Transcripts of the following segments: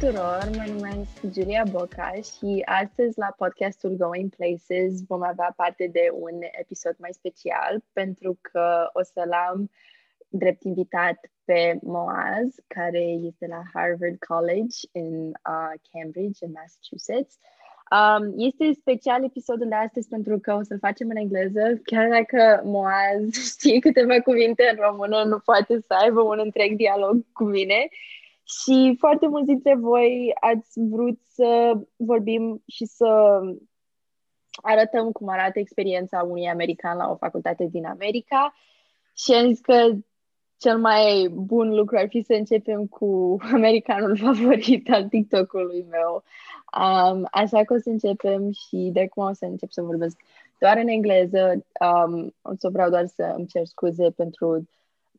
Bună tuturor, mă numesc Julia Boca și astăzi la podcastul Going Places vom avea parte de un episod mai special pentru că o să-l am drept invitat pe Moaz, care este la Harvard College în uh, Cambridge, în Massachusetts. Um, este special episodul de astăzi pentru că o să-l facem în engleză, chiar dacă Moaz știe câteva cuvinte în română, nu poate să aibă un întreg dialog cu mine. Și foarte mulți dintre voi ați vrut să vorbim și să arătăm cum arată experiența unui american la o facultate din America și am zis că cel mai bun lucru ar fi să începem cu americanul favorit al TikTok-ului meu. Um, așa că o să începem și de acum o să încep să vorbesc doar în engleză. Um, o să vreau doar să îmi cer scuze pentru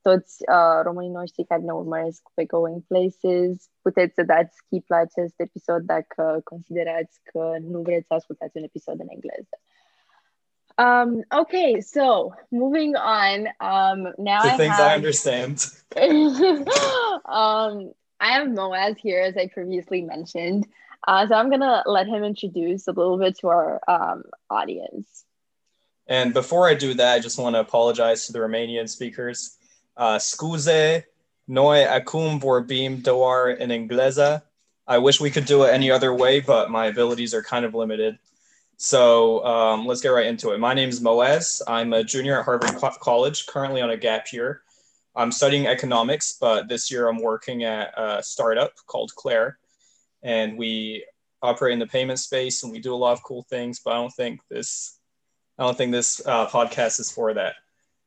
toți uh, românii noștri care ne urmăresc pe Going Places. Puteți să dați skip la acest episod dacă considerați că nu vreți să ascultați un episod în engleză. Um, okay, so moving on. Um, now the I things have, I understand. um, I have Moaz here, as I previously mentioned. Uh, so I'm gonna let him introduce a little bit to our um, audience. And before I do that, I just want to apologize to the Romanian speakers. Uh, scuze, noi acum vorbim doar in engleză. I wish we could do it any other way, but my abilities are kind of limited. So um, let's get right into it. My name is Moaz. I'm a junior at Harvard Co- College, currently on a gap year. I'm studying economics, but this year I'm working at a startup called Claire, and we operate in the payment space and we do a lot of cool things. But I don't think this, I don't think this uh, podcast is for that.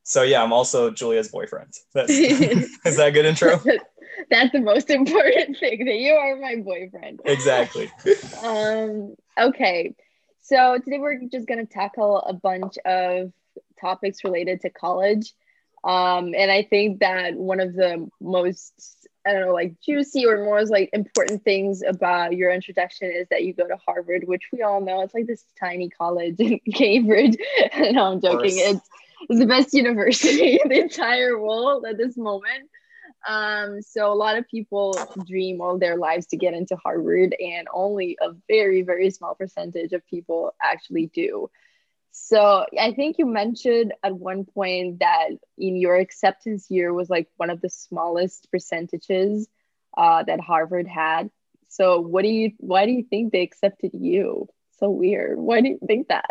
So yeah, I'm also Julia's boyfriend. That's, is that a good intro? That's the most important thing that you are my boyfriend. Exactly. Um, okay, so today we're just gonna tackle a bunch of topics related to college. Um, and I think that one of the most I don't know, like juicy or more like important things about your introduction is that you go to Harvard, which we all know it's like this tiny college in Cambridge. no, I'm joking. It's it's the best university in the entire world at this moment. Um, so a lot of people dream all their lives to get into Harvard, and only a very, very small percentage of people actually do. So I think you mentioned at one point that in your acceptance year was like one of the smallest percentages uh, that Harvard had. So what do you? Why do you think they accepted you? So weird. Why do you think that?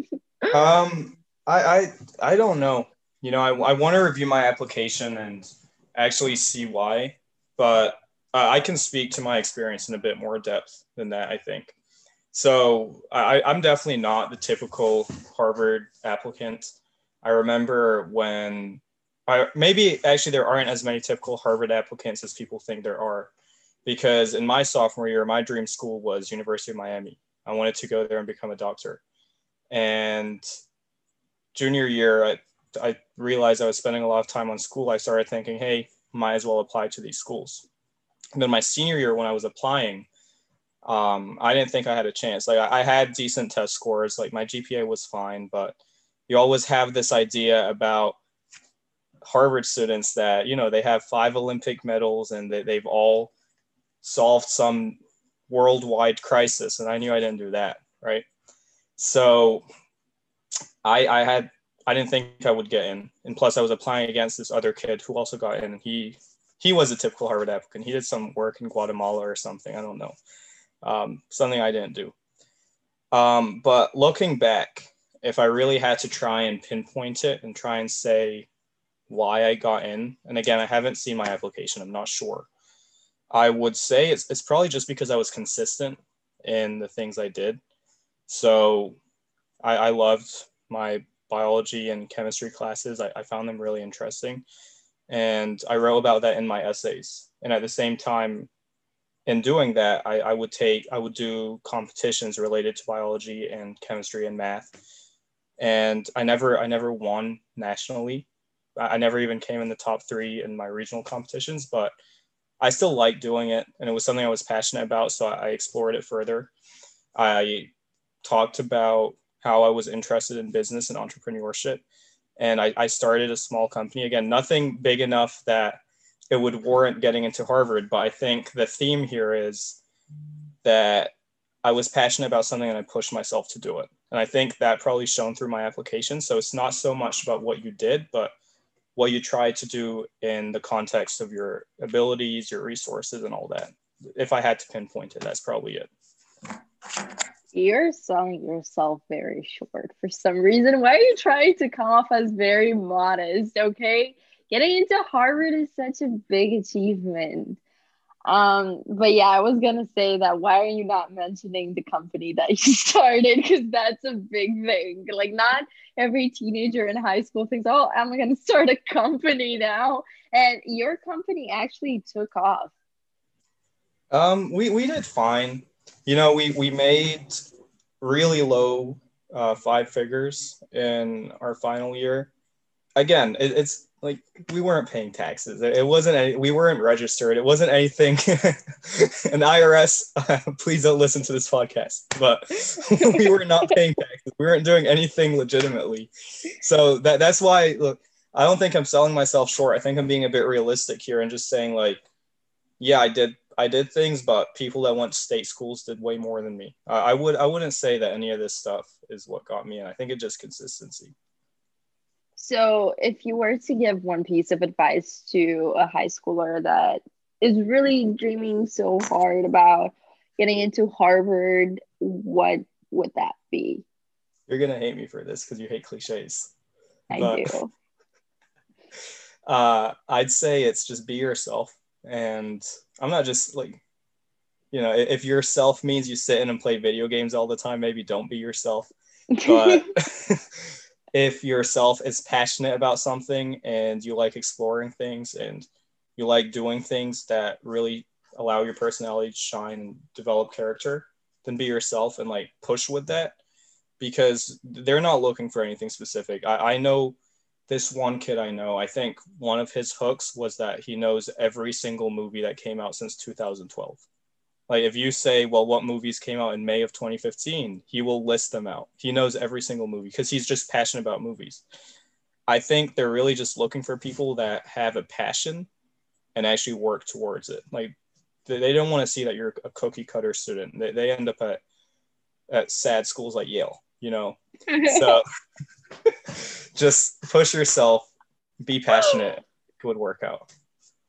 um, I, I I don't know. You know, I, I want to review my application and actually see why, but uh, I can speak to my experience in a bit more depth than that. I think. So I, I'm definitely not the typical Harvard applicant. I remember when I maybe actually there aren't as many typical Harvard applicants as people think there are, because in my sophomore year, my dream school was University of Miami. I wanted to go there and become a doctor, and junior year, I, I realized I was spending a lot of time on school. I started thinking, hey, might as well apply to these schools. And then my senior year, when I was applying, um, I didn't think I had a chance. Like I, I had decent test scores, like my GPA was fine, but you always have this idea about Harvard students that, you know, they have five Olympic medals and they, they've all solved some worldwide crisis. And I knew I didn't do that. Right. So I, I had I didn't think I would get in, and plus I was applying against this other kid who also got in, he he was a typical Harvard applicant. He did some work in Guatemala or something. I don't know, um, something I didn't do. Um, but looking back, if I really had to try and pinpoint it and try and say why I got in, and again, I haven't seen my application. I'm not sure. I would say it's, it's probably just because I was consistent in the things I did. So I, I loved my biology and chemistry classes. I, I found them really interesting. And I wrote about that in my essays. And at the same time, in doing that, I, I would take, I would do competitions related to biology and chemistry and math. And I never, I never won nationally. I never even came in the top three in my regional competitions, but I still liked doing it. And it was something I was passionate about. So I explored it further. I talked about how I was interested in business and entrepreneurship. And I, I started a small company. Again, nothing big enough that it would warrant getting into Harvard. But I think the theme here is that I was passionate about something and I pushed myself to do it. And I think that probably shown through my application. So it's not so much about what you did, but what you tried to do in the context of your abilities, your resources, and all that. If I had to pinpoint it, that's probably it. You're selling yourself very short for some reason. Why are you trying to come off as very modest? Okay. Getting into Harvard is such a big achievement. Um, but yeah, I was gonna say that why are you not mentioning the company that you started? Because that's a big thing. Like, not every teenager in high school thinks, "Oh, I'm gonna start a company now." And your company actually took off. Um, we we did fine. You know, we we made really low uh, five figures in our final year. Again, it, it's like we weren't paying taxes. It wasn't any, we weren't registered. It wasn't anything. An IRS, please don't listen to this podcast. But we were not paying taxes. We weren't doing anything legitimately. So that that's why look, I don't think I'm selling myself short. I think I'm being a bit realistic here and just saying like, yeah, I did I did things, but people that went to state schools did way more than me. Uh, I would I wouldn't say that any of this stuff is what got me, and I think it just consistency. So, if you were to give one piece of advice to a high schooler that is really dreaming so hard about getting into Harvard, what would that be? You're gonna hate me for this because you hate cliches. I but, do. Uh, I'd say it's just be yourself, and I'm not just like, you know, if yourself means you sit in and play video games all the time, maybe don't be yourself. But if yourself is passionate about something and you like exploring things and you like doing things that really allow your personality to shine and develop character, then be yourself and like push with that because they're not looking for anything specific. I, I know this one kid I know, I think one of his hooks was that he knows every single movie that came out since 2012. Like if you say, well, what movies came out in May of 2015, he will list them out. He knows every single movie because he's just passionate about movies. I think they're really just looking for people that have a passion and actually work towards it. Like they don't want to see that you're a cookie cutter student. They, they end up at at sad schools like Yale, you know. so just push yourself, be passionate, it would work out.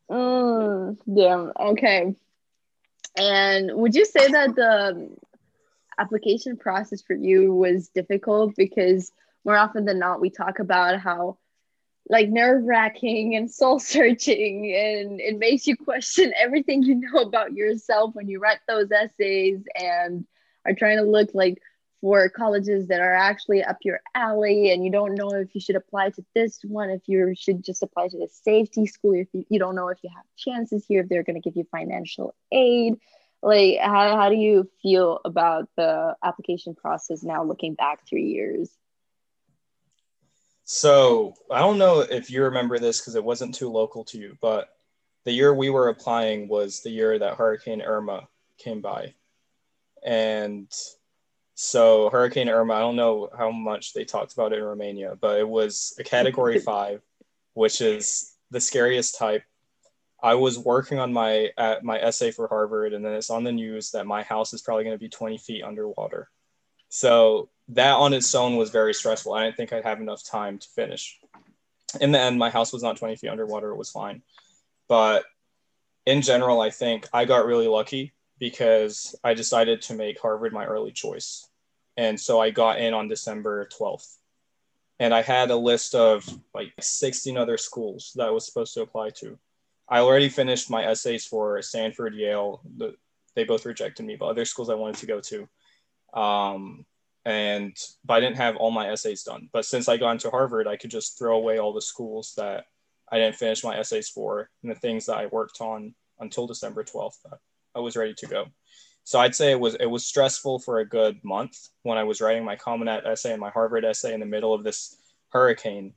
Mm, damn. Okay. And would you say that the application process for you was difficult because more often than not we talk about how like nerve wracking and soul searching and it makes you question everything you know about yourself when you write those essays and are trying to look like for colleges that are actually up your alley and you don't know if you should apply to this one if you should just apply to the safety school if you, you don't know if you have chances here if they're going to give you financial aid. Like how, how do you feel about the application process now looking back three years? So i don't know if you remember this because it wasn't too local to you but the year we were applying was the year that hurricane irma came by. And so Hurricane Irma, I don't know how much they talked about it in Romania, but it was a category five, which is the scariest type. I was working on my uh, my essay for Harvard, and then it's on the news that my house is probably going to be 20 feet underwater. So that on its own was very stressful. I didn't think I'd have enough time to finish. In the end, my house was not 20 feet underwater. It was fine. But in general, I think I got really lucky because I decided to make Harvard my early choice. And so I got in on December 12th. And I had a list of like 16 other schools that I was supposed to apply to. I already finished my essays for Stanford, Yale. The, they both rejected me, but other schools I wanted to go to. Um, and but I didn't have all my essays done. But since I got into Harvard, I could just throw away all the schools that I didn't finish my essays for and the things that I worked on until December 12th. I was ready to go. So I'd say it was it was stressful for a good month when I was writing my App essay and my Harvard essay in the middle of this hurricane.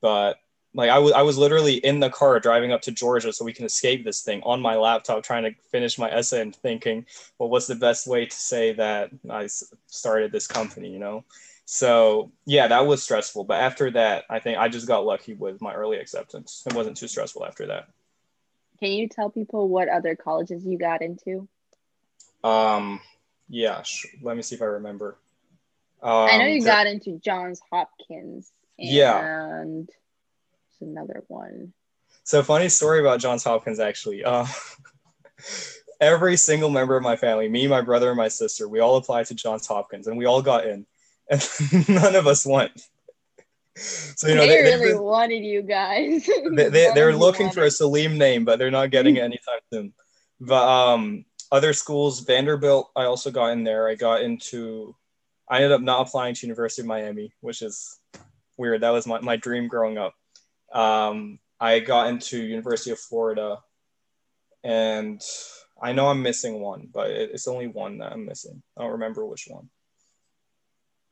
But like I was I was literally in the car driving up to Georgia so we can escape this thing on my laptop trying to finish my essay and thinking, well, what's the best way to say that I started this company, you know? So yeah, that was stressful. But after that, I think I just got lucky with my early acceptance. It wasn't too stressful after that. Can you tell people what other colleges you got into? Um, yeah, sh- let me see if I remember. Um, I know you the- got into Johns Hopkins. And Yeah. And another one. So funny story about Johns Hopkins actually. Uh, every single member of my family, me, my brother, and my sister, we all applied to Johns Hopkins, and we all got in, and none of us went. So you know they, they, really been- wanted you guys. they, they, you looking for a Salim name, but they're not getting it anytime soon. But um, other schools, Vanderbilt, I also got in there. I got into, I ended up not applying to University of Miami, which is weird. That was my, my dream growing up. Um, I got into University of Florida, and I know I'm missing one, but it, it's only one that I'm missing. I don't remember which one.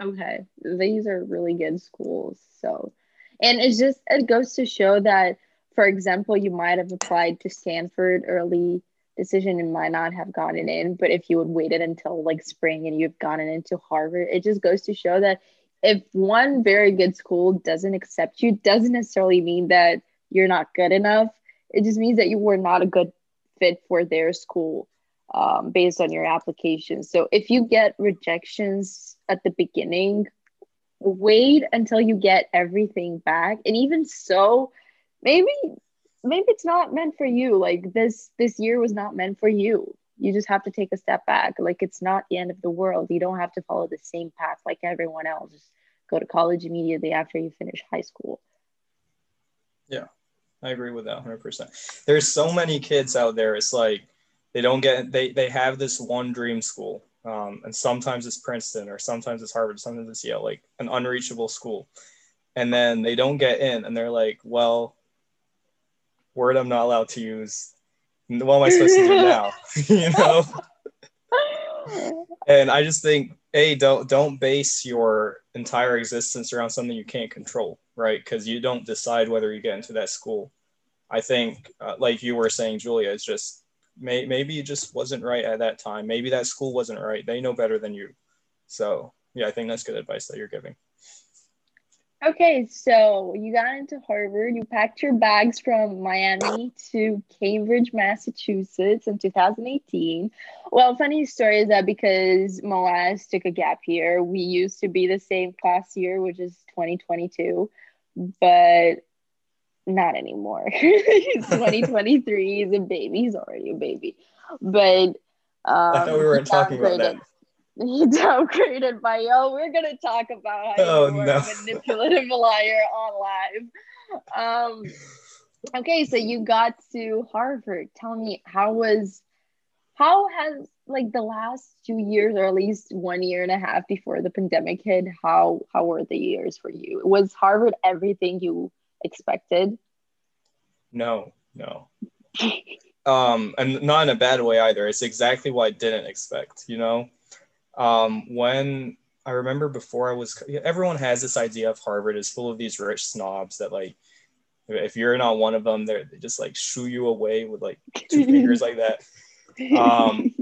Okay, these are really good schools. So, and it's just, it goes to show that, for example, you might have applied to Stanford early decision and might not have gotten in, but if you had waited until like spring and you've gotten into Harvard, it just goes to show that if one very good school doesn't accept you, doesn't necessarily mean that you're not good enough. It just means that you were not a good fit for their school um, based on your application. So if you get rejections at the beginning, wait until you get everything back. And even so, maybe maybe it's not meant for you. Like this this year was not meant for you. You just have to take a step back. Like it's not the end of the world. You don't have to follow the same path like everyone else. Just go to college immediately after you finish high school. Yeah. I agree with that 100%. There's so many kids out there. It's like they don't get they they have this one dream school. Um, and sometimes it's Princeton or sometimes it's Harvard, sometimes it's Yale, like an unreachable school. And then they don't get in and they're like, well, word I'm not allowed to use. What am I supposed to do now? you know? And I just think, a don't don't base your entire existence around something you can't control, right? Because you don't decide whether you get into that school. I think, uh, like you were saying, Julia, it's just may, maybe it just wasn't right at that time. Maybe that school wasn't right. They know better than you. So yeah, I think that's good advice that you're giving. Okay, so you got into Harvard. You packed your bags from Miami to Cambridge, Massachusetts in 2018. Well, funny story is that because Moaz took a gap year, we used to be the same class year, which is 2022, but not anymore. 2023 he's a baby. He's already a baby. But um, I thought we weren't talking about that. He downgraded by yo. We're gonna talk about how Oh, you were no. a manipulative liar on live. Um, okay, so you got to Harvard. Tell me how was how has like the last two years or at least one year and a half before the pandemic hit, how how were the years for you? Was Harvard everything you expected? No, no. um, and not in a bad way either. It's exactly what I didn't expect, you know? Um, when I remember before I was, everyone has this idea of Harvard is full of these rich snobs that like, if you're not one of them, they're, they just like shoo you away with like two fingers like that. Um,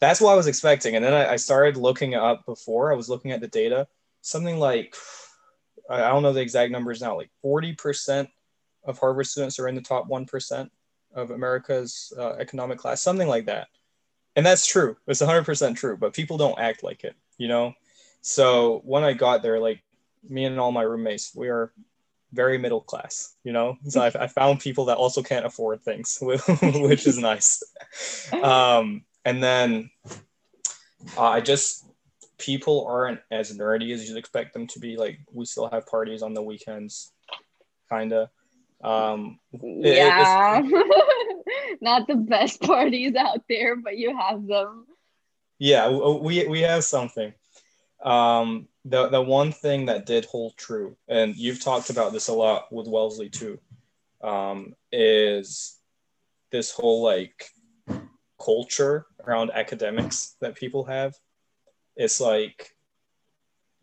that's what I was expecting. And then I, I started looking up before I was looking at the data, something like, I I don't know the exact numbers now, like 40% of Harvard students are in the top 1% of America's uh, economic class, something like that. And that's true. It's 100% true, but people don't act like it, you know? So when I got there, like me and all my roommates, we are very middle class, you know? So I, I found people that also can't afford things, which is nice. Um, and then uh, I just, people aren't as nerdy as you'd expect them to be. Like we still have parties on the weekends, kind of. Um, yeah. Not the best parties out there, but you have them. yeah we we have something um the the one thing that did hold true and you've talked about this a lot with wellesley too um is this whole like culture around academics that people have it's like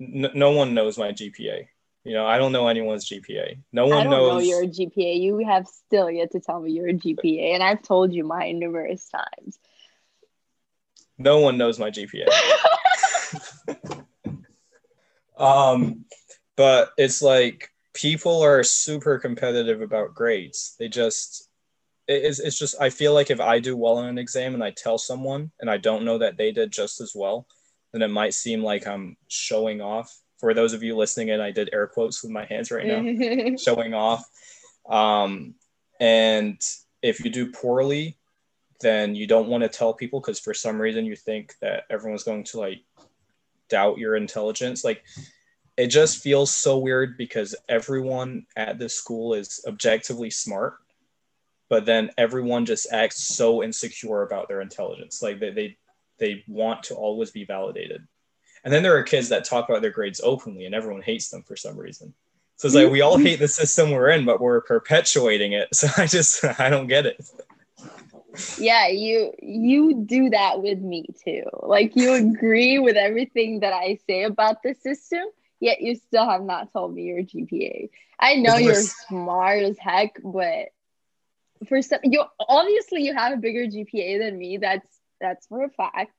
n- no one knows my gpa you know i don't know anyone's gpa no one don't know knows your GPA. You have still yet to tell me your GPA, and I've told you mine numerous times. no one knows my gpa um but it's like people are super competitive about grades they just it's, it's just i feel like if i do well in an exam and i tell someone and i don't know that they did just as well then it might seem like i'm showing off for those of you listening and i did air quotes with my hands right now showing off. Um, and if you do poorly then you don't want to tell people because for some reason you think that everyone's going to like doubt your intelligence. Like it just feels so weird because everyone at this school is objectively smart but then everyone just acts so insecure about their intelligence. Like they, they they want to always be validated and then there are kids that talk about their grades openly and everyone hates them for some reason. So it's like mm-hmm. we all hate the system we're in but we're perpetuating it. So i just i don't get it. Yeah you you do that with me too. Like you agree with everything that i say about the system yet you still have not told me your gpa i know you're smart as heck but for some you obviously you have a bigger gpa than me. That's that's for a fact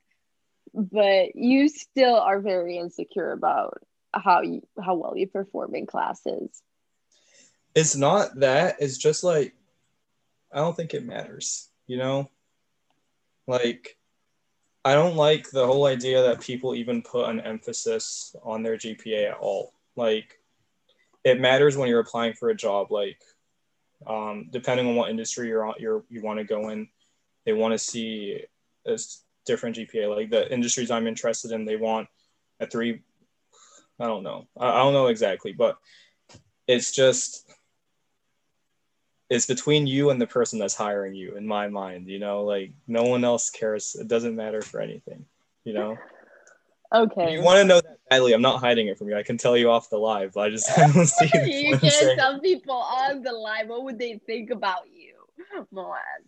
but you still are very insecure about how you how well you perform in classes. It's not that it's just like i don't think it matters you know? Like i don't like the whole idea that people even put an emphasis on their gpa at all. Like it matters when you're applying for a job like um, depending on what industry you're on you're you want to go in they want to see a different gpa like the industries i'm interested in they want a three i don't know. I, I don't know exactly but it's just it's between you and the person that's hiring you in my mind you know? Like no one else cares. It doesn't matter for anything you know? Okay. You want to know that badly i'm not hiding it from you. I can tell you off the live. I just I don't see you can't tell people on the live. What would they think about you moaz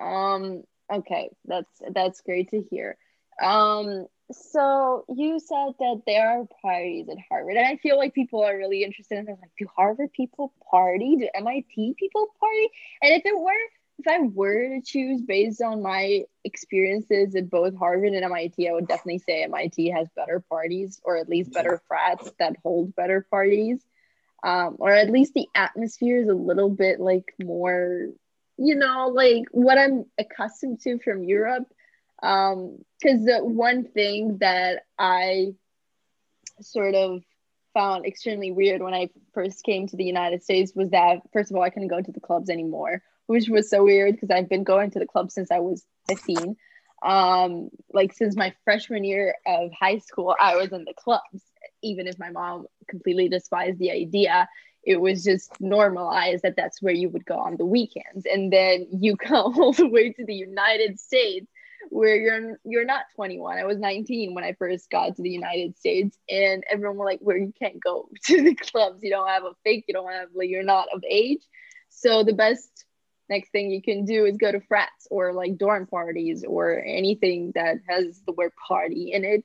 um okay that's that's great to hear um so you said that there are parties at Harvard, and I feel like people are really interested in. Like, do Harvard people party? Do MIT people party? And if it were, if I were to choose based on my experiences at both Harvard and MIT, I would definitely say MIT has better parties, or at least better frats that hold better parties, um, or at least the atmosphere is a little bit like more, you know, like what I'm accustomed to from Europe um because the one thing that i sort of found extremely weird when i first came to the united states was that first of all i couldn't go to the clubs anymore which was so weird because i've been going to the club since i was 15 um like since my freshman year of high school i was in the clubs even if my mom completely despised the idea it was just normalized that that's where you would go on the weekends and then you come all the way to the united states where you're you're not 21. I was 19 when I first got to the United States, and everyone were like, "Where you can't go to the clubs. You don't have a fake. You don't have like you're not of age." So the best next thing you can do is go to frats or like dorm parties or anything that has the word party in it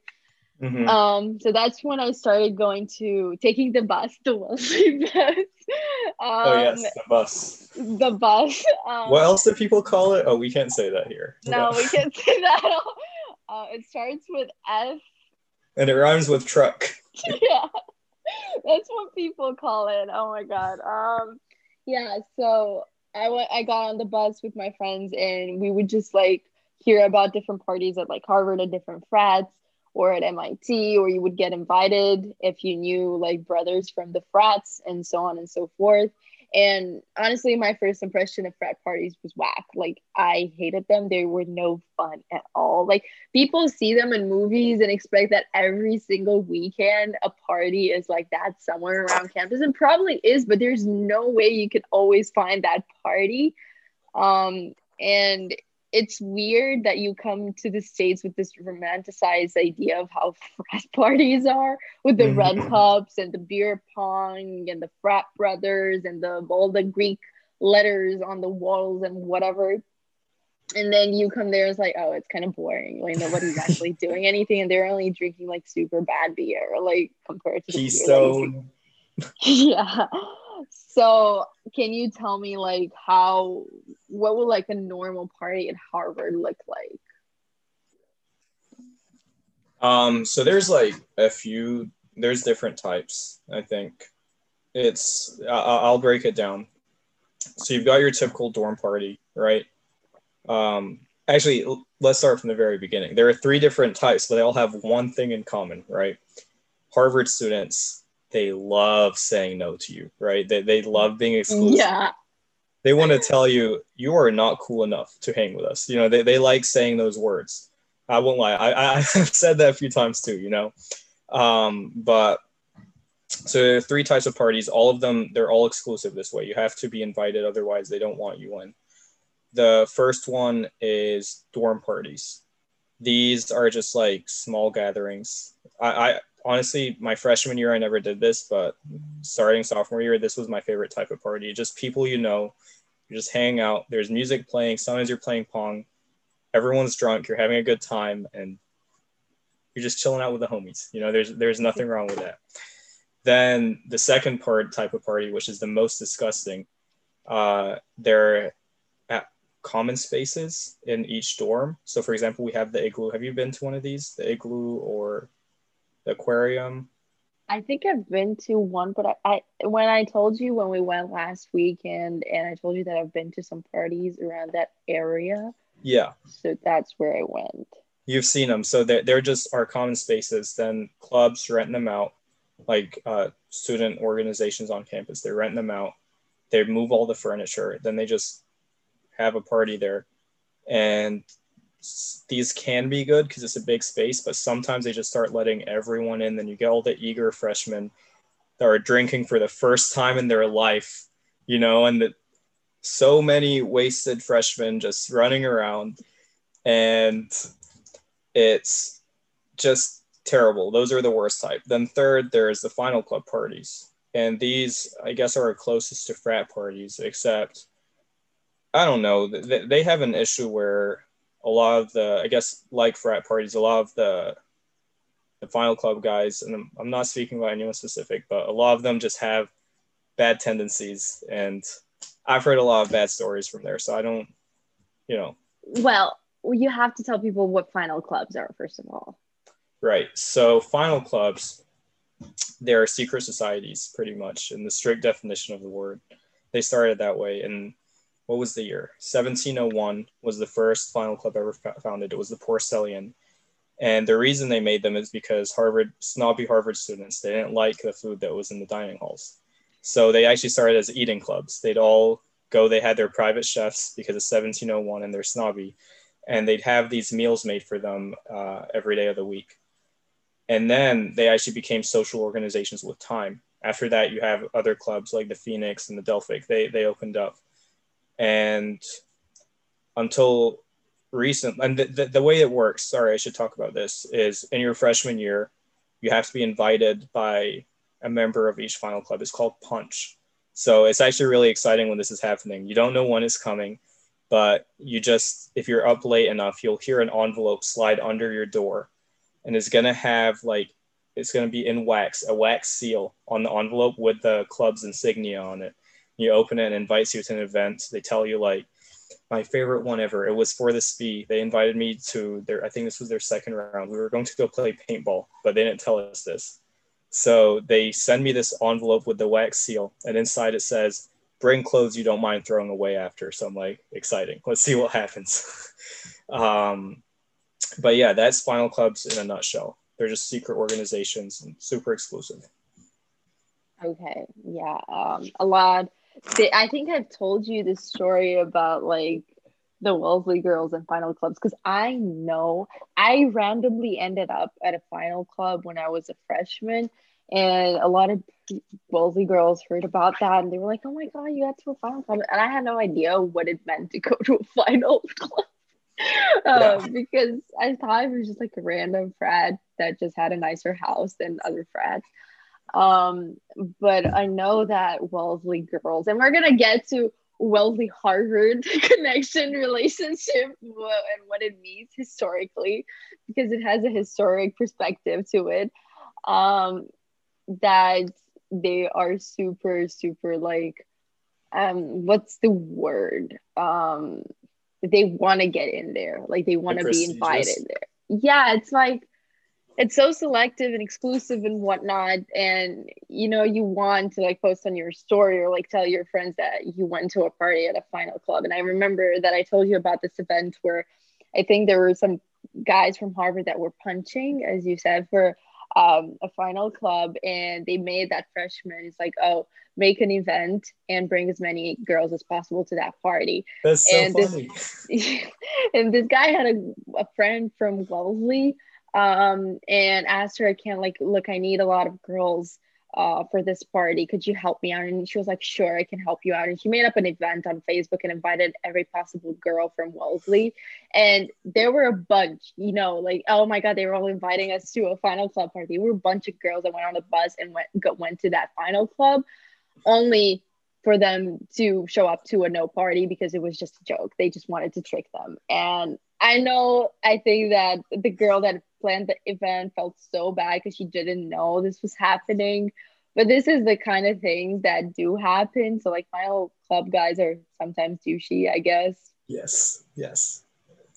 Mm-hmm. Um, so that's when I started going to taking the bus, the Wellesley bus. Um, oh yes, the bus. The bus. Um, what else do people call it? Oh, we can't say that here. No, we can't say that. Uh, it starts with F. And it rhymes with truck. yeah, that's what people call it. Oh my god. Um, yeah. So I went. I got on the bus with my friends, and we would just like hear about different parties at like Harvard and different frats or at MIT, or you would get invited if you knew like brothers from the frats and so on and so forth. And honestly, my first impression of frat parties was whack. Like, I hated them. They were no fun at all. Like, people see them in movies and expect that every single weekend a party is like that somewhere around campus, and probably is, but there's no way you can always find that party. Um, and it's weird that you come to the states with this romanticized idea of how frat parties are with the mm-hmm. red cups and the beer pong and the frat brothers and the all the greek letters on the walls and whatever. And then you come there it's like oh it's kind of boring. Like nobody's actually doing anything and they're only drinking like super bad beer like compared to the keystone. yeah so can you tell me like how what would like a normal party at Harvard look like? Um, so there's like a few there's different types, I think. It's I'll break it down. so you've got your typical dorm party, right? Um, actually, let's start from the very beginning. There are three different types, but they all have one thing in common, right? Harvard students, they love saying no to you, right? They, they love being exclusive. Yeah. They want to tell you, you are not cool enough to hang with us. You know, they, they like saying those words. I won't lie. I, I've said that a few times too, you know. Um, but so there are three types of parties. All of them, they're all exclusive this way. You have to be invited, otherwise they don't want you in. The first one is dorm parties. These are just like small gatherings. I, I honestly, my freshman year, I never did this, but starting sophomore year, this was my favorite type of party. Just people you know, you're just hanging out. There's music playing. Sometimes you're playing pong. Everyone's drunk. You're having a good time, and you're just chilling out with the homies. You know, there's there's nothing wrong with that. Then the second part type of party, which is the most disgusting, uh, they're at common spaces in each dorm. So, for example, we have the igloo. Have you been to one of these? The igloo or the aquarium? I think I've been to one, but I, I when I told you when we went last weekend, and I told you that I've been to some parties around that area. Yeah. So that's where I went. You've seen them. So they're, they're just our common spaces. Then clubs rent them out like uh, student organizations on campus. They rent them out, they move all the furniture, then they just have a party there. And these can be good because it's a big space, but sometimes they just start letting everyone in. Then you get all the eager freshmen that are drinking for the first time in their life, you know, and the, so many wasted freshmen just running around. And it's just terrible. Those are the worst type. Then third, there's the final club parties. And these, I guess, are closest to frat parties, except I don't know. They, they have an issue where a lot of the, I guess, like frat parties, a lot of the the final club guys, and I'm, I'm not speaking about anyone specific, but a lot of them just have bad tendencies, and I've heard a lot of bad stories from there. So I don't, you know. Well, you have to tell people what final clubs are first of all. Right. So final clubs, they're secret societies, pretty much, in the strict definition of the word. They started that way. And what was the year? 1701 was the first final club ever founded. It was the Porcellian. And the reason they made them is because Harvard, snobby Harvard students, they didn't like the food that was in the dining halls. So they actually started as eating clubs. They'd all go, they had their private chefs because it's 1701 and they're snobby. And they'd have these meals made for them uh, every day of the week and then they actually became social organizations with time after that you have other clubs like the phoenix and the delphic they they opened up and until recent and the, the, the, way it works sorry i should talk about this is in your freshman year you have to be invited by a member of each final club. It's called punch. So it's actually really exciting when this is happening. You don't know when it's coming but you just if you're up late enough you'll hear an envelope slide under your door. And it's gonna have like it's gonna be in wax, a wax seal on the envelope with the club's insignia on it. You open it and invites you to an event. They tell you like my favorite one ever. It was for the Spee. They invited me to their I think this was their second round. We were going to go play paintball, but they didn't tell us this. So they send me this envelope with the wax seal, and inside it says, "Bring clothes you don't mind throwing away after." So I'm like, exciting. Let's see what happens. um, but yeah, that's Final Clubs in a nutshell. They're just secret organizations and super exclusive. Okay, yeah, um, a lot. I think I've told you this story about like the Wellesley girls and final clubs because I know I randomly ended up at a final club when I was a freshman, and a lot of Wellesley girls heard about that and they were like, "Oh my god, you got to a final club!" And I had no idea what it meant to go to a final club. uh, yeah. because I thought it was just like a random frat that just had a nicer house than other frats. Um, but I know that Wellesley girls, and we're gonna get to Wellesley Harvard connection relationship and what it means historically, because it has a historic perspective to it. Um, that they are super, super like, um, what's the word? Um, they want to get in there like they want to be invited there yeah it's like it's so selective and exclusive and whatnot and you know you want to like post on your story or like tell your friends that you went to a party at a final club and i remember that i told you about this event where i think there were some guys from harvard that were punching as you said for um, a final club and they made that freshman it's like oh make an event and bring as many girls as possible to that party That's so and funny. this, and this guy had a, a friend from wellesley um, and asked her, I can't like, look, I need a lot of girls uh, for this party. Could you help me out? And she was like, sure, I can help you out. And she made up an event on Facebook and invited every possible girl from Wellesley. And there were a bunch, you know, like, oh my God, they were all inviting us to a final club party. We were a bunch of girls that went on a bus and went, went to that final club only for them to show up to a no party because it was just a joke. They just wanted to trick them. And I know, I think that the girl that planned the event felt so bad because she didn't know this was happening. But this is the kind of things that do happen. So, like, final club guys are sometimes douchey, I guess. Yes, yes.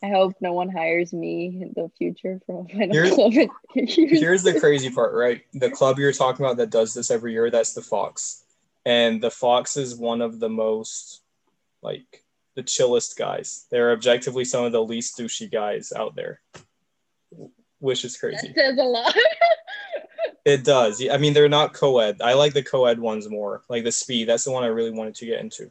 I hope no one hires me in the future from a final Here's- club. Here's the crazy part, right? The club you're talking about that does this every year, that's the Fox. And the Fox is one of the most, like, the chillest guys. They're objectively some of the least douchey guys out there, which is crazy. that says a lot. It does. Yeah, I mean, they're not co-ed. I like the co-ed ones more. Like the Spee. That's the one I really wanted to get into.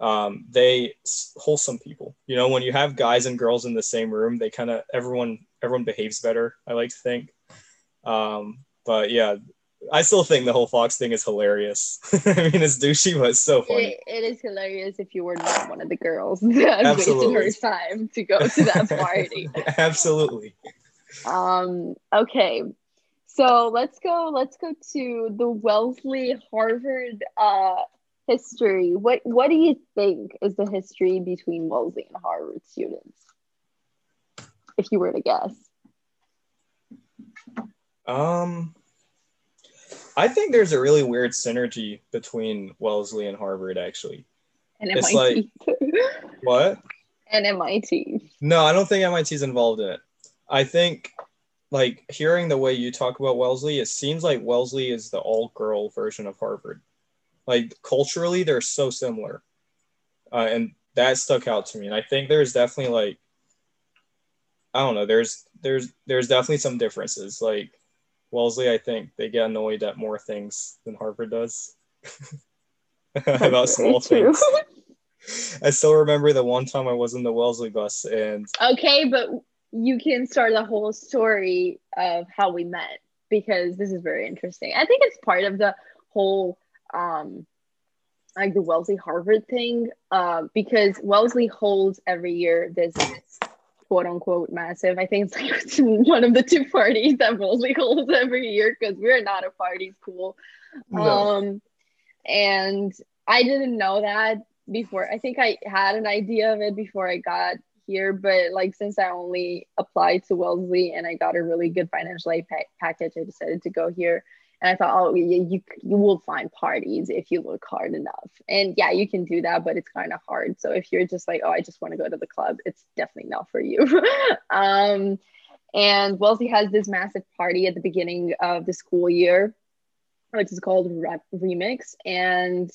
Um, they wholesome people. You know, when you have guys and girls in the same room, they kind of everyone everyone behaves better. I like to think. Um, but yeah, I still think the whole Fox thing is hilarious. I mean, it's douchey, but it's so funny. It, it is hilarious if you were not one of the girls that wasted Absolutely. her time to go to that party. Absolutely. um, okay, so let's go. Let's go to the Wellesley Harvard uh, history. What What do you think is the history between Wellesley and Harvard students? If you were to guess, Um, I think there's a really weird synergy between Wellesley and Harvard. Actually, and It's MIT, what? and MIT. No, I don't think MIT's involved in it. I think, like, hearing the way you talk about Wellesley, it seems like Wellesley is the all girl version of Harvard. Like, culturally, they're so similar. Uh, and that stuck out to me. And I think there's definitely, like, I don't know, there's, there's, there's definitely some differences. Like, Wellesley, I think they get annoyed at more things than Harvard does about small things. I still remember the one time I was in the Wellesley bus and Okay, but you can start the whole story of how we met because this is very interesting. I think it's part of the whole um like the Wellesley Harvard thing uh, because Wellesley holds every year this quote unquote massive. I think it's like one of the two parties that Wellesley holds every year because we're not a party school. No. Um, and I didn't know that before. I think I had an idea of it before I got here, but like since I only applied to Wellesley and I got a really good financial aid pa- package, I decided to go here. And I thought, oh, you, you you will find parties if you look hard enough. And yeah, you can do that, but it's kind of hard. So if you're just like, oh, I just want to go to the club, it's definitely not for you. um, and Wellesley has this massive party at the beginning of the school year, which is called Rep Remix. And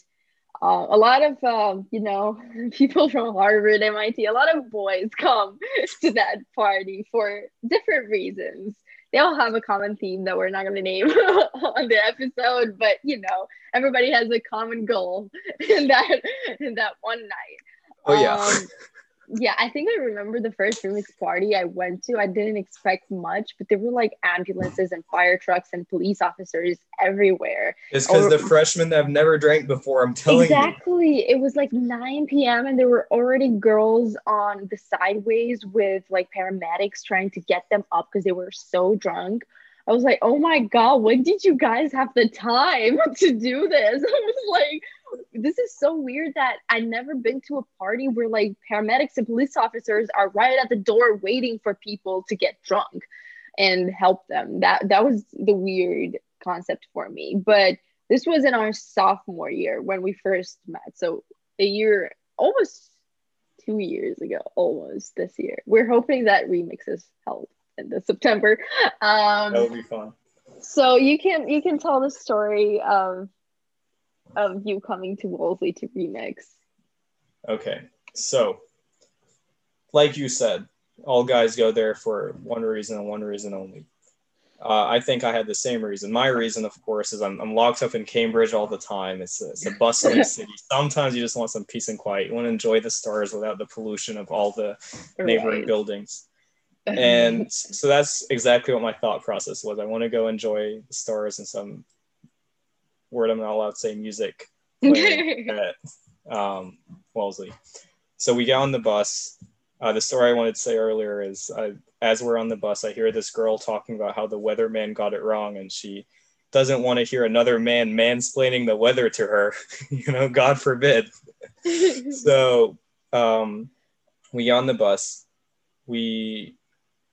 uh, a lot of um, you know people from Harvard, MIT, a lot of boys come to that party for different reasons. They all have a common theme that we're not going to name on the episode, but you know everybody has a common goal in that in that one night. oh yeah. Um, yeah, I think I remember the first remix party I went to. I didn't expect much, but there were like ambulances and fire trucks and police officers everywhere. It's because or- the freshmen that have never drank before, I'm telling you. exactly. It was like 9 p.m. and there were already girls on the sideways with like paramedics trying to get them up because they were so drunk. I was like, oh my God, when did you guys have the time to do this? I was like, this is so weird that I've never been to a party where like paramedics and police officers are right at the door waiting for people to get drunk and help them. That that was the weird concept for me. But this was in our sophomore year when we first met. So a year, almost two years ago, almost this year. We're hoping that remix is held end of September. Um, that would be fun. So you can you can tell the story of of you coming to Wellesley to remix. Okay, so like you said, all guys go there for one reason and one reason only. Uh, I think I had the same reason. My reason, of course, is I'm, I'm locked up in Cambridge all the time. It's a, it's a bustling city. Sometimes you just want some peace and quiet. You want to enjoy the stars without the pollution of all the neighboring right. buildings. And so that's exactly what my thought process was. I want to go enjoy the stars and some word I'm not allowed to say music at um, Wellesley. So we get on the bus. Uh, the story I wanted to say earlier is uh, as we're on the bus, I hear this girl talking about how the weatherman got it wrong and she doesn't want to hear another man mansplaining the weather to her. you know, God forbid. so um, we get on the bus. We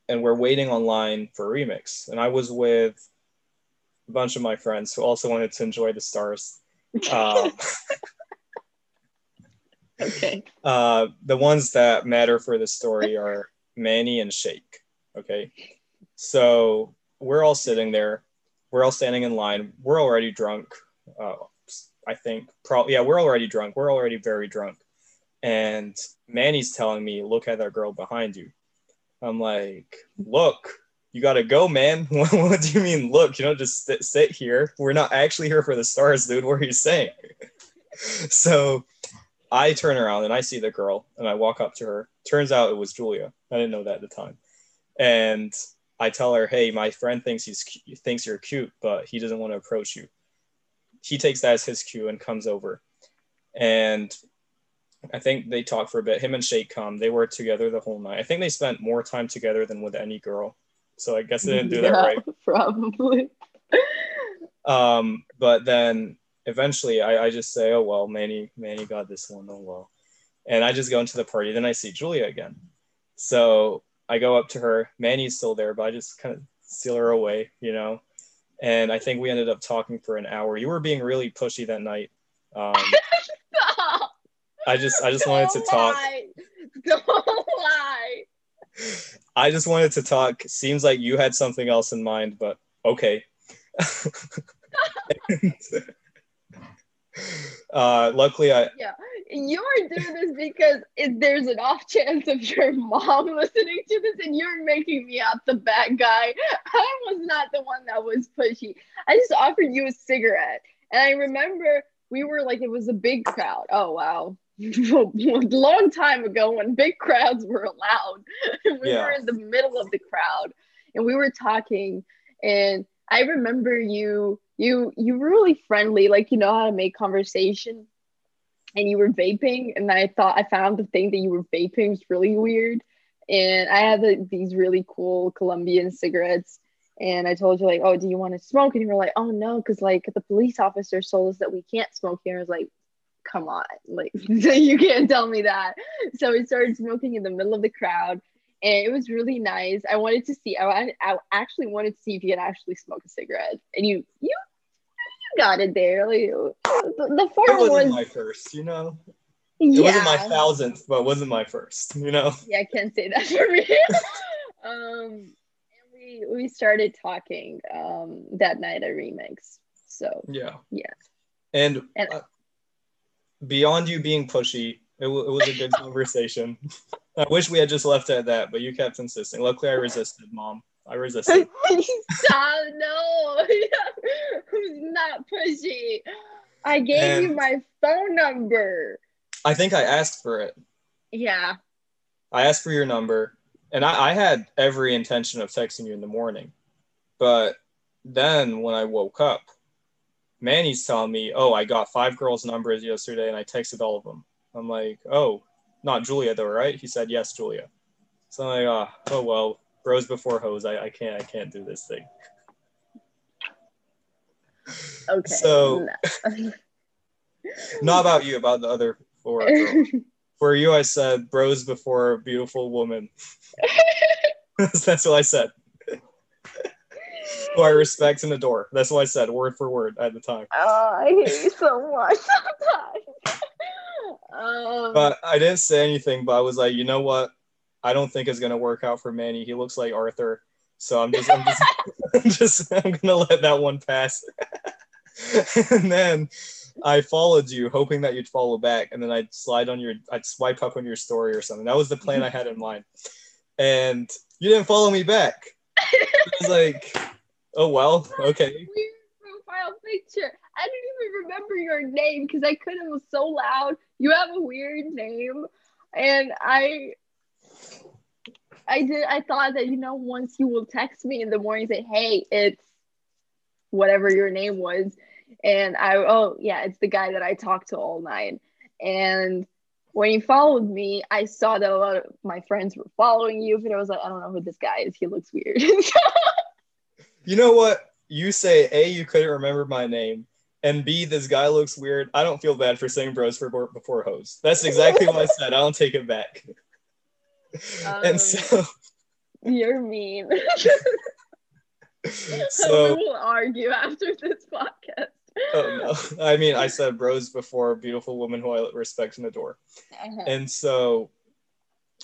and we're waiting online for remix. And I was with a bunch of my friends who also wanted to enjoy the stars. Um, okay. Uh, the ones that matter for the story are Manny and Shake. Okay. So we're all sitting there. We're all standing in line. We're already drunk. Uh, I think probably yeah, we're already drunk. We're already very drunk. And Manny's telling me, look at that girl behind you. I'm like, look, you got to go, man. what do you mean, look? You know, just sit, sit here. We're not actually here for the stars, dude. What are you saying? so I turn around and I see the girl and I walk up to her. Turns out it was Julia. I didn't know that at the time. And I tell her, hey, my friend thinks he's thinks you're cute, but he doesn't want to approach you. He takes that as his cue and comes over. And I think they talk for a bit. Him and Shake come. They were together the whole night. I think they spent more time together than with any girl. So I guess I didn't do yeah, that right. Probably. um, but then eventually I, I just say, oh well, Manny, Manny got this one. Oh well. And I just go into the party. Then I see Julia again. So I go up to her. Manny's still there, but I just kind of steal her away, you know. And I think we ended up talking for an hour. You were being really pushy that night. Um, I just I just Don't wanted to talk. Don't lie. I just wanted to talk. Seems like you had something else in mind, but okay. uh, luckily, I yeah. You're doing this because there's an off chance of your mom listening to this, and you're making me out the bad guy. I was not the one that was pushy. I just offered you a cigarette, and I remember we were like it was a big crowd. Oh wow, a long time ago when big crowds were allowed. we yeah. were in the middle of the crowd and we were talking and I remember you you you were really friendly, like you know how to make conversation. And you were vaping, and I thought I found the thing that you were vaping was really weird. And I had the, these really cool Colombian cigarettes, and I told you like, oh, do you want to smoke? And you were like, oh no, because like the police officer told us that we can't smoke here. I was like, come on, like you can't tell me that. So we started smoking in the middle of the crowd, and it was really nice. I wanted to see. I, I actually wanted to see if you could actually smoke a cigarette, and you you you got it there. Like the, the form it wasn't was my first, you know. It yeah. wasn't my thousandth, but it wasn't my first, you know. Yeah, I can't say that for me. um, and we we started talking um that night at Remix. So yeah, yeah. And, and uh, beyond you being pushy, it, w- it was a good conversation. I wish we had just left it at that, but you kept insisting. Luckily, I resisted, Mom. I resisted. Stop! No, who's not pushy? I gave and you my phone number. I think I asked for it. Yeah. I asked for your number, and I, I had every intention of texting you in the morning, but then when I woke up, Manny's telling me, "Oh, I got five girls' numbers yesterday, and I texted all of them." I'm like, "Oh, not Julia though, right?" He said, "Yes, Julia." So I'm like, oh, oh well, bros before hoes. I, I can't I can't do this thing. Okay. So, no. not about you, about the other four. For you, I said bros before beautiful woman. That's what I said who I respect and adore. That's what I said, word for word at the time. Oh, I hate you so much sometimes. um, but I didn't say anything, but I was like, you know what? I don't think it's gonna work out for Manny. He looks like Arthur. So I'm just, I'm just, I'm just, I'm gonna let that one pass. and then I followed you, hoping that you'd follow back, and then I'd slide on your, I'd swipe up on your story or something. That was the plan I had in mind. And you didn't follow me back. I was like, oh well, okay. Weird profile picture. I don't even remember your name because I couldn't. Was so loud. You have a weird name, and I, I did. I thought that you know once you will text me in the morning, say, "Hey, it's whatever your name was," and I, oh yeah, it's the guy that I talked to all night, and when you followed me, I saw that a lot of my friends were following you, but I was like, I don't know who this guy is. He looks weird. you know what? You say A, you couldn't remember my name, and B, this guy looks weird. I don't feel bad for saying bros for before hoes. That's exactly what I said. I don't take it back. Um, and so you're mean. so we will argue after this podcast oh no. I mean, I said bros before, beautiful woman who I respect and adore. Uh-huh. And so,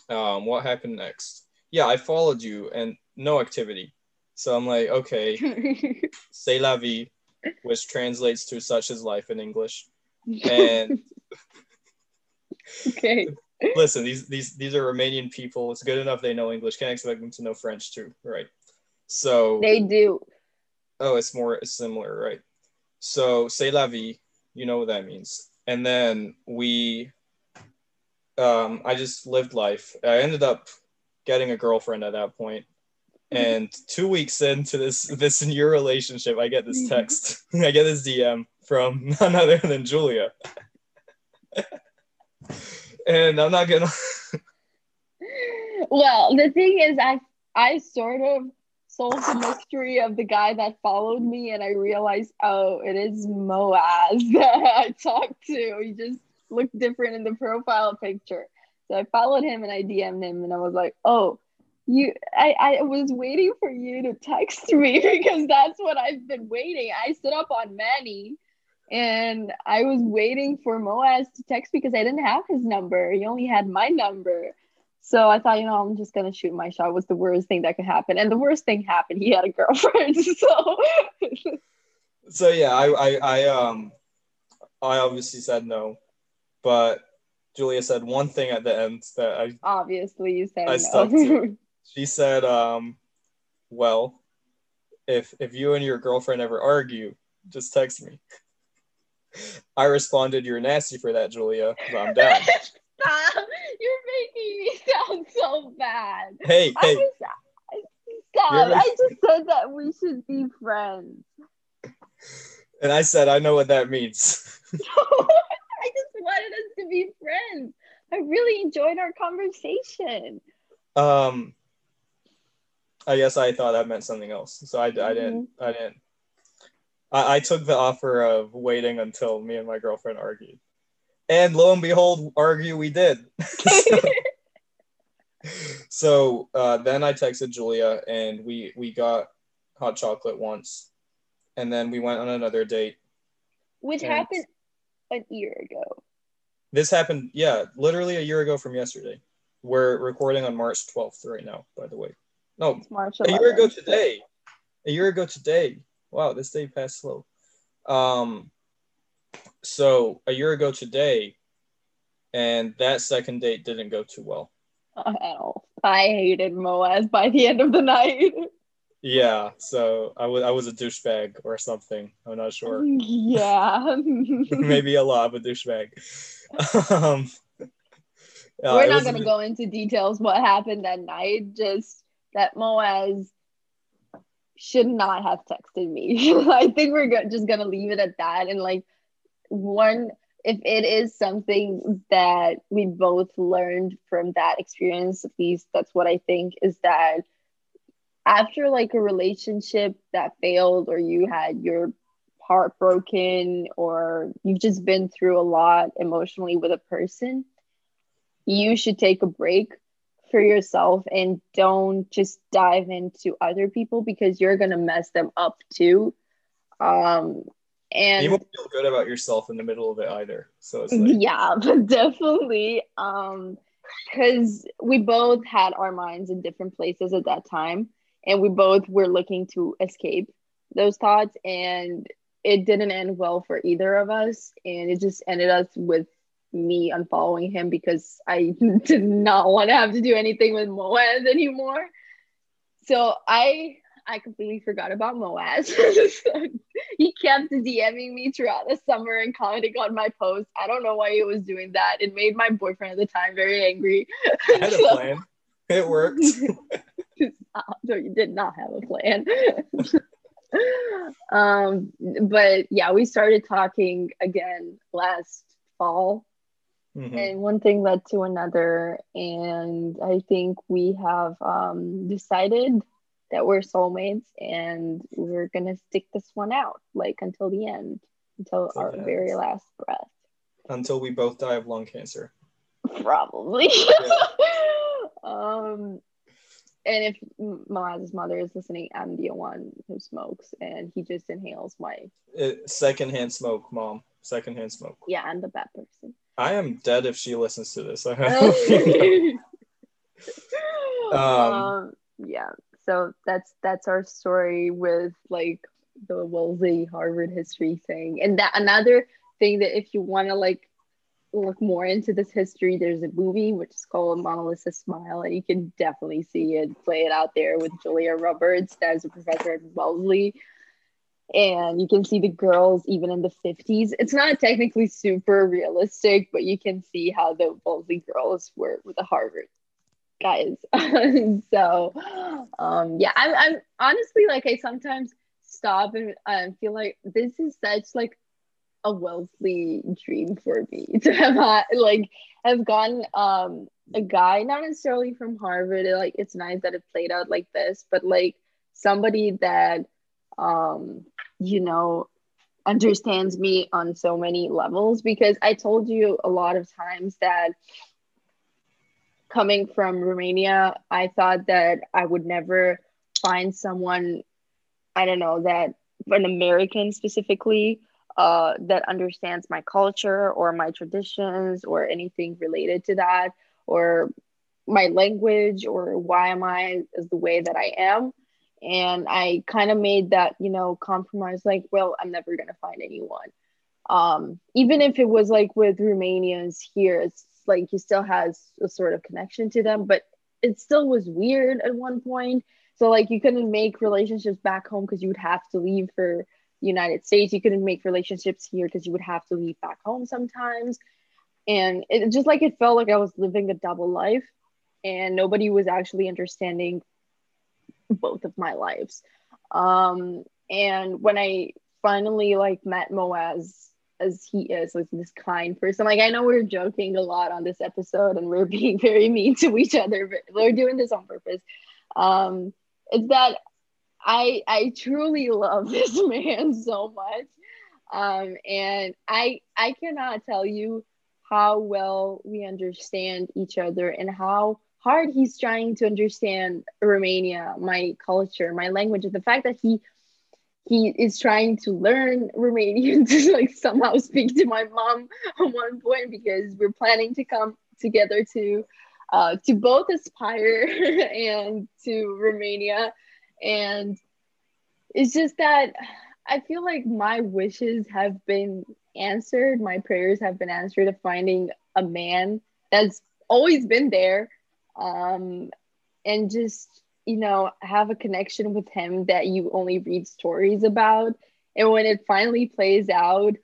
um, what happened next? Yeah, I followed you and no activity. So I'm like, okay, c'est la vie, which translates to such is life in English. And okay. Listen, these these these are Romanian people. It's good enough they know English. Can't expect them to know French too, right? So they do. Oh, it's more similar, right? So c'est la vie, you know what that means. And then we, um, I just lived life. I ended up getting a girlfriend at that point. And two weeks into this this new relationship, I get this mm-hmm. text. I get this DM from none other than Julia. and I'm not gonna. well, the thing is, I I sort of solved the mystery of the guy that followed me and I realized, oh, it is Moaz that I talked to. He just looked different in the profile picture. So I followed him and I DM'd him and I was like, oh, you I, I was waiting for you to text me because that's what I've been waiting. I stood up on Manny and I was waiting for Moaz to text because I didn't have his number. He only had my number. So I thought, you know, I'm just gonna shoot my shot. Was the worst thing that could happen, and the worst thing happened. He had a girlfriend. So, so yeah, I, I, I, um, I obviously said no, but Julia said one thing at the end that I obviously you said I no. stuck to. She said, um, well, if if you and your girlfriend ever argue, just text me. I responded, "You're nasty for that, Julia. I'm down." Stop. You're making me sound so bad. Hey, I hey. Was, stop. I just said that we should be friends. And I said, I know what that means. I just wanted us to be friends. I really enjoyed our conversation. Um, I guess I thought that meant something else. So I, I didn't, mm-hmm. I didn't. I, I took the offer of waiting until me and my girlfriend argued. And lo and behold, argue we did. so, so uh, then I texted Julia and we we got hot chocolate once, and then we went on another date. Which happened a year ago. This happened, yeah, literally a year ago from yesterday. We're recording on March 12th right now, by the way. No, it's March 11th. a year ago today. A year ago today. Wow, this day passed slow. Um, so a year ago today, and that second date didn't go too well. At all. I hated Moaz by the end of the night. Yeah, so I was I was a douchebag or something. I'm not sure. Yeah, maybe a lot of a douchebag. um, uh, We're not going to go into details what happened that night. Just that Moaz should not have texted me. I think we're go- just to leave it at that. And like one if it is something that we both learned from that experience at least that's what i think is that after like a relationship that failed or you had your heart broken or you've just been through a lot emotionally with a person you should take a break for yourself and don't just dive into other people because you're to mess them up too. Um and you won't feel good about yourself in the middle of it either. So it's like... yeah definitely um because we both had our minds in different places at that time and we both were looking to escape those thoughts and it didn't end well for either of us and it just ended us with me unfollowing him because I did not want to have to do anything with Moaz anymore. So I I completely forgot about Moaz. he kept DMing me throughout the summer and commenting on my posts. I don't know why he was doing that. It made my boyfriend at the time very angry. I had a plan. It worked. no, you did not have a plan. um, but yeah, we started talking again last fall. Mm-hmm. And one thing led to another. And I think we have um, decided that we're soulmates and we're going to stick this one out like until the end, until our very last breath. Until we both die of lung cancer. Probably. Yeah. um, and if Moaz's mother is listening, I'm the one who smokes, and he just inhales my it, secondhand smoke, mom. Secondhand smoke. Yeah, I'm the bad person. I am dead if she listens to this. I have. um, um, yeah. So that's that's our story with like the Wellesley Harvard history thing, and that another thing that if you want to like look more into this history, there's a movie which is called Mona Lisa Smile, and you can definitely see it, play it out there with Julia Roberts as a professor at Wellesley. And you can see the girls even in the 50s. It's not technically super realistic, but you can see how the Wellesley girls were with the Harvard guys. so, um, yeah, I'm, I'm honestly like, I sometimes stop and um, feel like this is such like a Wellesley dream for me to have like have gotten um a guy not necessarily from Harvard. Like it's nice that it played out like this, but like somebody that um you know understands me on so many levels because I told you a lot of times that coming from Romania, I thought that I would never find someone I don't know that an American specifically uh, that understands my culture or my traditions or anything related to that or my language or why am I as the way that I am. And I kind of made that, you know, compromise like, well, I'm never going to find anyone. Um, even if it was like with Romanians here, it's like he still has a sort of connection to them, but it still was weird at one point. So, like, you couldn't make relationships back home because you would have to leave for the United States. You couldn't make relationships here because you would have to leave back home sometimes. And it just like it felt like I was living a double life and nobody was actually understanding both of my lives. Um, and when I finally like met Moaz as he is, like this kind person, like I know we're joking a lot on this episode and we're being very mean to each other, but we're doing this on purpose. Um, it's that I I truly love this man so much. Um, and I I cannot tell you how well we understand each other and how hard he's trying to understand Romania, my culture, my language, and the fact that he he is trying to learn Romanian to like somehow speak to my mom at one point because we're planning to come together to uh, to both aspire and to Romania. And it's just that I feel like my wishes have been answered, my prayers have been answered of finding a man that's always been there um, and just, you know, have a connection with him that you only read stories about. And when it finally plays out,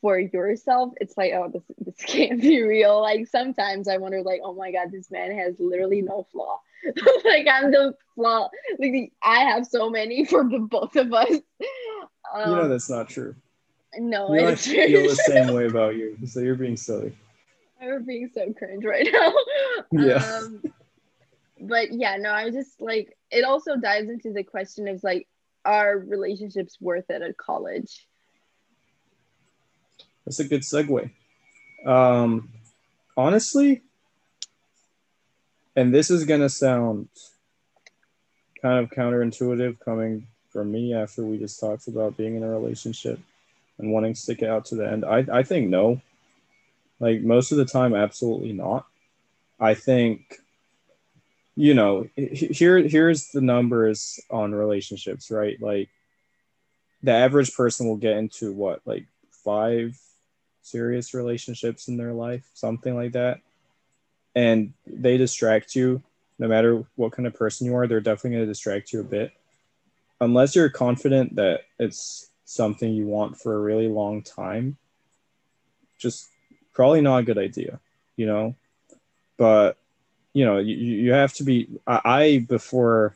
for yourself, it's like, oh, this this can't be real. Like sometimes I wonder, like, oh my god, this man has literally no flaw. like I'm the flaw. Like I have so many for the both of us. Um, you know that's not true. No, you I feel the same way about you. So you're being silly. I'm being so cringe right now. Yeah. Um, but yeah, no, I just like it. Also dives into the question of like, are relationships worth it at college? That's a good segue. Um, honestly, and this is going to sound kind of counterintuitive coming from me after we just talked about being in a relationship and wanting to stick it out to the end. I, I think no. Like most of the time, absolutely not. I think you know, here here's the numbers on relationships, right? Like the average person will get into what, like five serious relationships in their life, something like that. And they distract you no matter what kind of person you are, they're definitely going to distract you a bit. Unless you're confident that it's something you want for a really long time, just probably not a good idea, you know? But, you know, you, you have to be, I, I before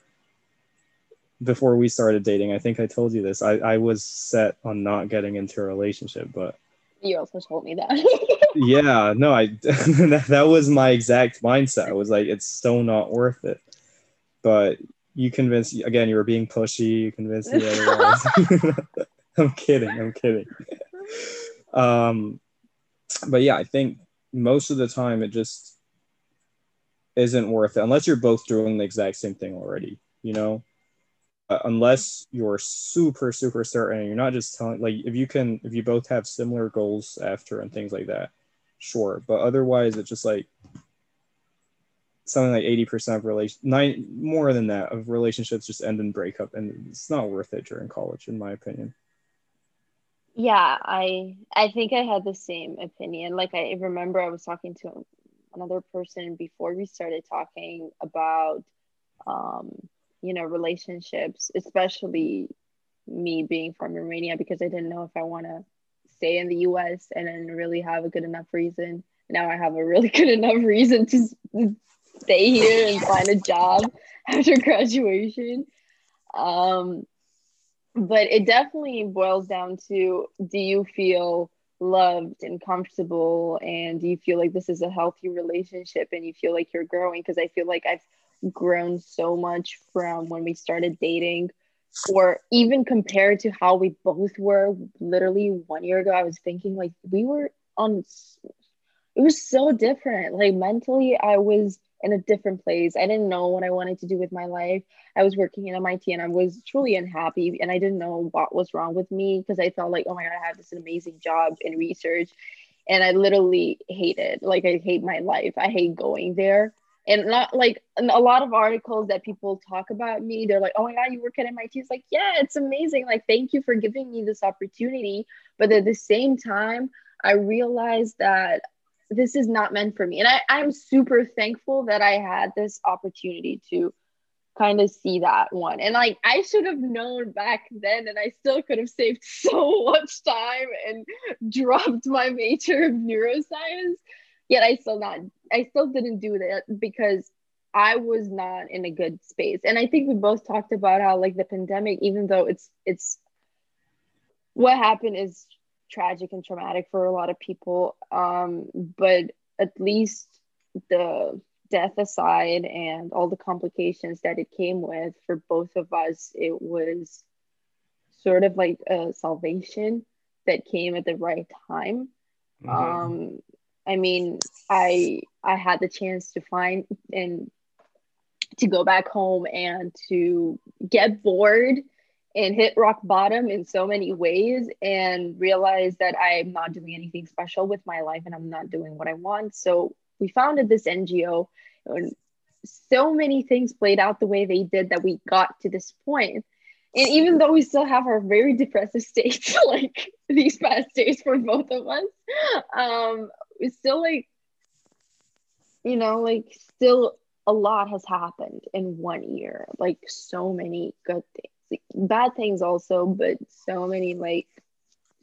before we started dating, I think I told you this. I, I was set on not getting into a relationship, but you also told me that. yeah, no, I that, that was my exact mindset. I was like, it's so not worth it. But you convinced again, you were being pushy, you convinced me otherwise. I'm kidding, I'm kidding. Um but yeah, I think most of the time it just isn't worth it unless you're both doing the exact same thing already, you know? uh, unless you're super super certain you're not just telling like if you can if you both have similar goals after and things like that sure but otherwise it's just like something like 80% of relation nine more than that of relationships just end in breakup and it's not worth it during college in my opinion yeah i i think i had the same opinion. Like i remember i was talking to another person before we started talking about um you know relationships especially me being from romania because i didn't know if i want to stay in the us and then really have a good enough reason. Now i have a really good enough reason to stay here and find a job after graduation. Um but it definitely boils down to do you feel loved and comfortable? And do you feel like this is a healthy relationship and you feel like you're growing? Because i feel like i've grown so much from when we started dating or even compared to how we both were literally one year ago i was thinking like we were on it was so different. Like mentally i was in a different place. I didn't know what i wanted to do with my life. I was working in mit and i was truly unhappy and i didn't know what was wrong with me because i felt like oh my god i have this amazing job in research and i literally hate it. Like i hate my life. I hate going there. And not like a lot of articles that people talk about me they're like oh my god you work at mit it's like yeah it's amazing. Like thank you for giving me this opportunity. But at the same time i realized that this is not meant for me and I, i'm super thankful that i had this opportunity to kind of see that one and like i should have known back then and i still could have saved so much time and dropped my major of neuroscience yet I still not I still didn't do that because I was not in a good space. And I think we both talked about how like the pandemic, even though it's it's what happened is tragic and traumatic for a lot of people. Um, but at least the death aside and all the complications that it came with for both of us, it was sort of like a salvation that came at the right time. Mm-hmm. Um, I mean, I I had the chance to find and to go back home and to get bored and hit rock bottom in so many ways and realized that I'm not doing anything special with my life and I'm not doing what I want. So we founded this NGO and so many things played out the way they did that we got to this point. And even though we still have our very depressive states, like these past days for both of us, um, it's still like you know like still a lot has happened in one year like so many good things like, bad things also but so many like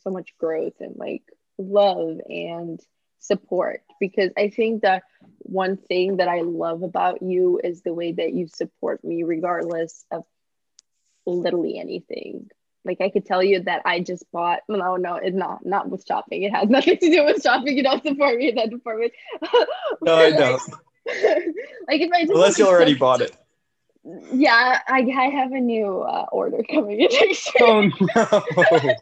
so much growth and like love and support because i think that one thing that i love about you is the way that you support me regardless of literally anything like I could tell you that I just bought. No, no, it's not not with shopping. It has nothing to do with shopping. You don't support me in that department. no, I don't. like if I just unless you already bought it. Yeah, I, I have a new uh, order coming in. Oh no.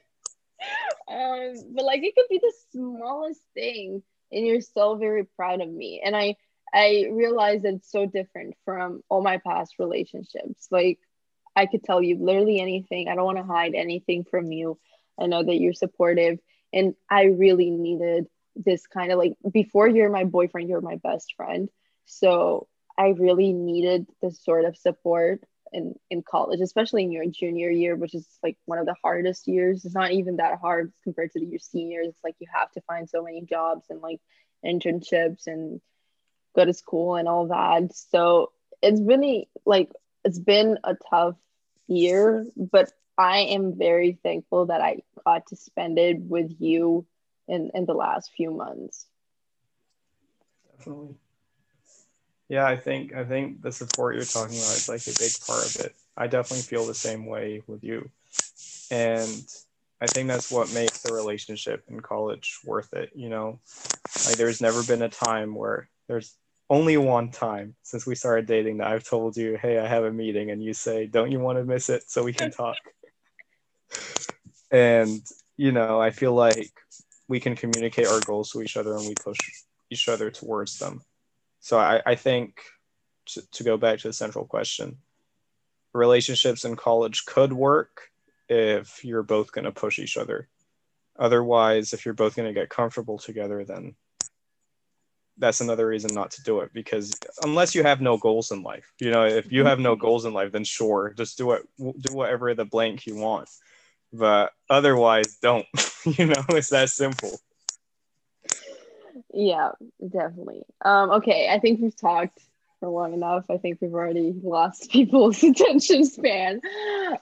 um, but like it could be the smallest thing, and you're still very proud of me. And I I realize it's so different from all my past relationships. Like I could tell you literally anything. I don't want to hide anything from you. I know that you're supportive. And I really needed this kind of like before you're my boyfriend, you're my best friend. So I really needed this sort of support in in college, especially in your junior year, which is like one of the hardest years. It's not even that hard compared to your seniors. It's like you have to find so many jobs and like internships and go to school and all that. So it's really like it's been a tough year, but I am very thankful that I got to spend it with you in in the last few months. Definitely. Yeah, I think I think the support you're talking about is like a big part of it. I definitely feel the same way with you. And I think that's what makes the relationship in college worth it, you know. Like there's never been a time where there's only one time since we started dating that I've told you, "Hey, I have a meeting," and you say, "Don't you want to miss it so we can talk?" and you know, I feel like we can communicate our goals to each other and we push each other towards them so I, I think to, to go back to the central question, relationships in college could work if you're both going to push each other. Otherwise, if you're both going to get comfortable together, then that's another reason not to do it because unless you have no goals in life, you know, if you mm-hmm. have no goals in life, then sure, just do it, do whatever the blank you want. But otherwise, don't. you know, it's that simple. Yeah, definitely. Um, okay, I think we've talked for long enough. I think we've already lost people's attention span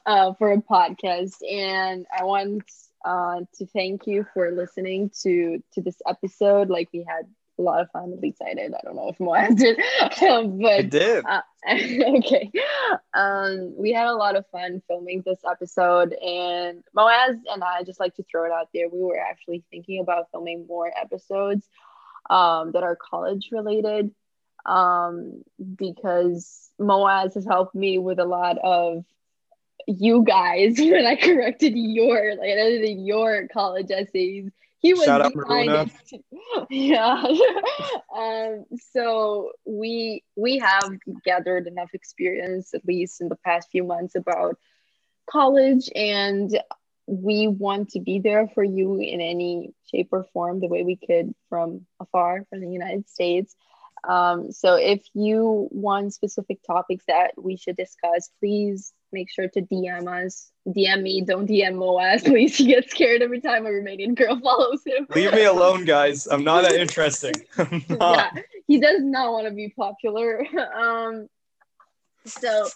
uh, for a podcast, and I want uh, to thank you for listening to to this episode. Like we had a lot of fun. At least I did. I don't know if Moaz did, but I did. Uh, okay. Um, we had a lot of fun filming this episode, and Moaz and I just like to throw it out there. We were actually thinking about filming more episodes um, that are college related um, because Moaz has helped me with a lot of you guys when I corrected your like edited your college essays. He was Shout out it. yeah. um, so we we have gathered enough experience, at least in the past few months, about college and we want to be there for you in any shape or form the way we could from afar from the united states. Um, so if you want specific topics that we should discuss please make sure to dm us. Dm me don't dm moaz please he gets scared every time a romanian girl follows him. Leave me alone guys. I'm not that interesting. Yeah he does not want to be popular. Um, so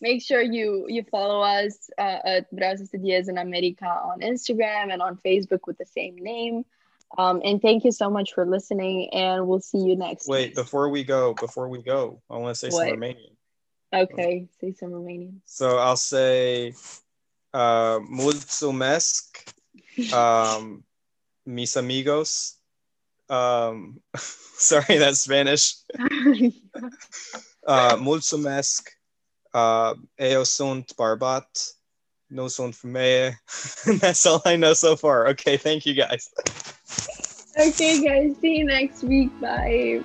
make sure you you follow us uh, at Brazos Diaz in America on Instagram and on Facebook with the same name. Um, and thank you so much for listening, and we'll see you next. Wait, before we go, before we go, I want to say what? some Romanian. Okay, say some Romanian. So I'll say, uh, mulțumesc, um, mis amigos. Um, sorry, that's Spanish. uh, mulțumesc uh, eu sunt bărbat, nu sunt femeie. That's all I know so far. Okay, thank you guys. Okay, guys, see you next week. Bye.